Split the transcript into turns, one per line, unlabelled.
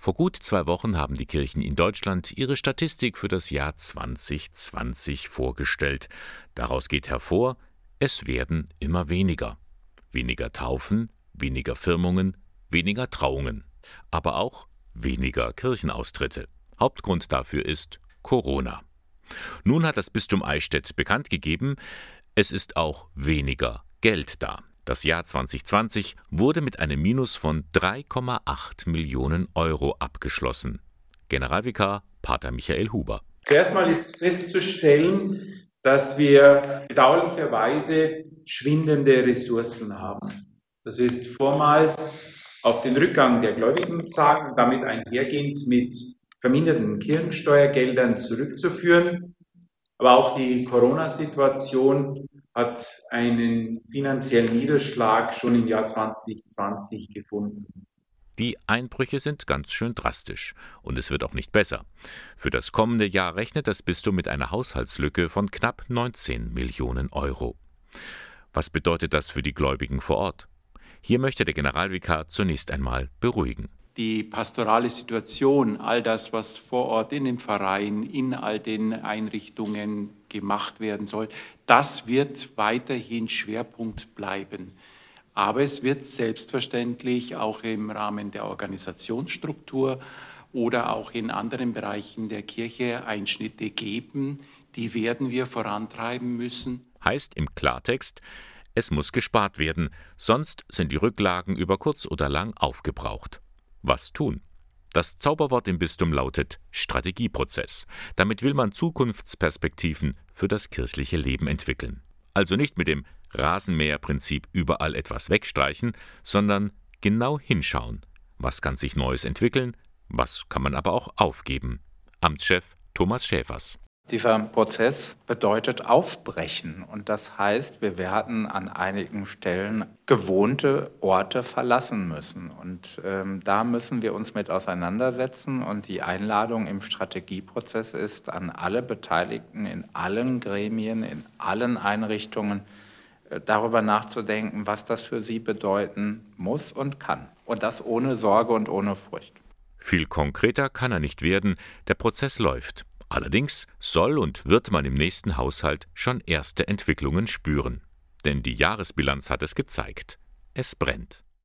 Vor gut zwei Wochen haben die Kirchen in Deutschland ihre Statistik für das Jahr 2020 vorgestellt. Daraus geht hervor, es werden immer weniger. Weniger Taufen, weniger Firmungen, weniger Trauungen, aber auch weniger Kirchenaustritte. Hauptgrund dafür ist Corona. Nun hat das Bistum Eichstätt bekannt gegeben, es ist auch weniger Geld da. Das Jahr 2020 wurde mit einem Minus von 3,8 Millionen Euro abgeschlossen. Generalvikar Pater Michael Huber.
Zuerst mal ist festzustellen, dass wir bedauerlicherweise schwindende Ressourcen haben. Das ist vormals auf den Rückgang der Gläubigenzahlen damit einhergehend mit verminderten Kirchensteuergeldern zurückzuführen. Aber auch die Corona-Situation hat einen finanziellen Niederschlag schon im Jahr 2020 gefunden.
Die Einbrüche sind ganz schön drastisch und es wird auch nicht besser. Für das kommende Jahr rechnet das Bistum mit einer Haushaltslücke von knapp 19 Millionen Euro. Was bedeutet das für die Gläubigen vor Ort? Hier möchte der Generalvikar zunächst einmal beruhigen
die pastorale Situation, all das, was vor Ort in den Vereinen, in all den Einrichtungen gemacht werden soll, das wird weiterhin Schwerpunkt bleiben. Aber es wird selbstverständlich auch im Rahmen der Organisationsstruktur oder auch in anderen Bereichen der Kirche Einschnitte geben, die werden wir vorantreiben müssen.
Heißt im Klartext, es muss gespart werden, sonst sind die Rücklagen über kurz oder lang aufgebraucht. Was tun? Das Zauberwort im Bistum lautet Strategieprozess. Damit will man Zukunftsperspektiven für das kirchliche Leben entwickeln. Also nicht mit dem Rasenmäherprinzip überall etwas wegstreichen, sondern genau hinschauen. Was kann sich Neues entwickeln? Was kann man aber auch aufgeben? Amtschef Thomas Schäfers.
Dieser Prozess bedeutet Aufbrechen. Und das heißt, wir werden an einigen Stellen gewohnte Orte verlassen müssen. Und ähm, da müssen wir uns mit auseinandersetzen. Und die Einladung im Strategieprozess ist an alle Beteiligten in allen Gremien, in allen Einrichtungen äh, darüber nachzudenken, was das für sie bedeuten muss und kann. Und das ohne Sorge und ohne Furcht.
Viel konkreter kann er nicht werden, der Prozess läuft. Allerdings soll und wird man im nächsten Haushalt schon erste Entwicklungen spüren. Denn die Jahresbilanz hat es gezeigt. Es brennt.